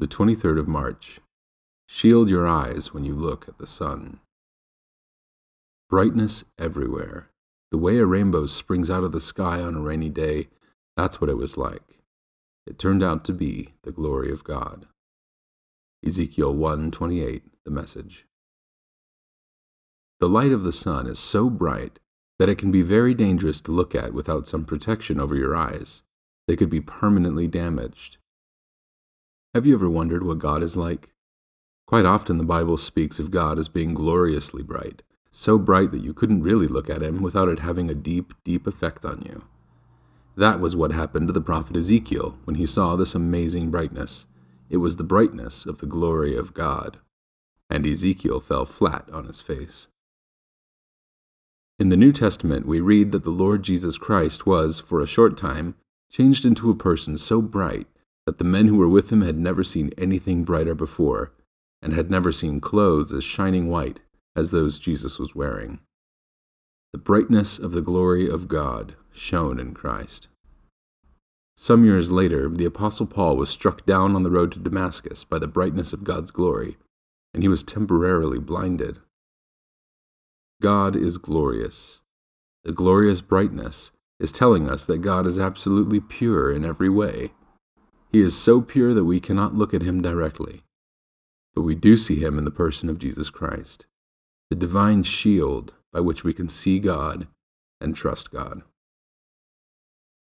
the 23rd of March. Shield your eyes when you look at the sun. Brightness everywhere. The way a rainbow springs out of the sky on a rainy day, that's what it was like. It turned out to be the glory of God. Ezekiel 1:28, the message. The light of the sun is so bright that it can be very dangerous to look at without some protection over your eyes. They could be permanently damaged. Have you ever wondered what God is like? Quite often the Bible speaks of God as being gloriously bright, so bright that you couldn't really look at him without it having a deep, deep effect on you. That was what happened to the prophet Ezekiel when he saw this amazing brightness. It was the brightness of the glory of God. And Ezekiel fell flat on his face. In the New Testament, we read that the Lord Jesus Christ was, for a short time, changed into a person so bright that the men who were with him had never seen anything brighter before, and had never seen clothes as shining white as those Jesus was wearing. The brightness of the glory of God shone in Christ. Some years later, the Apostle Paul was struck down on the road to Damascus by the brightness of God's glory, and he was temporarily blinded. God is glorious. The glorious brightness is telling us that God is absolutely pure in every way. He is so pure that we cannot look at him directly, but we do see him in the person of Jesus Christ, the divine shield by which we can see God and trust God.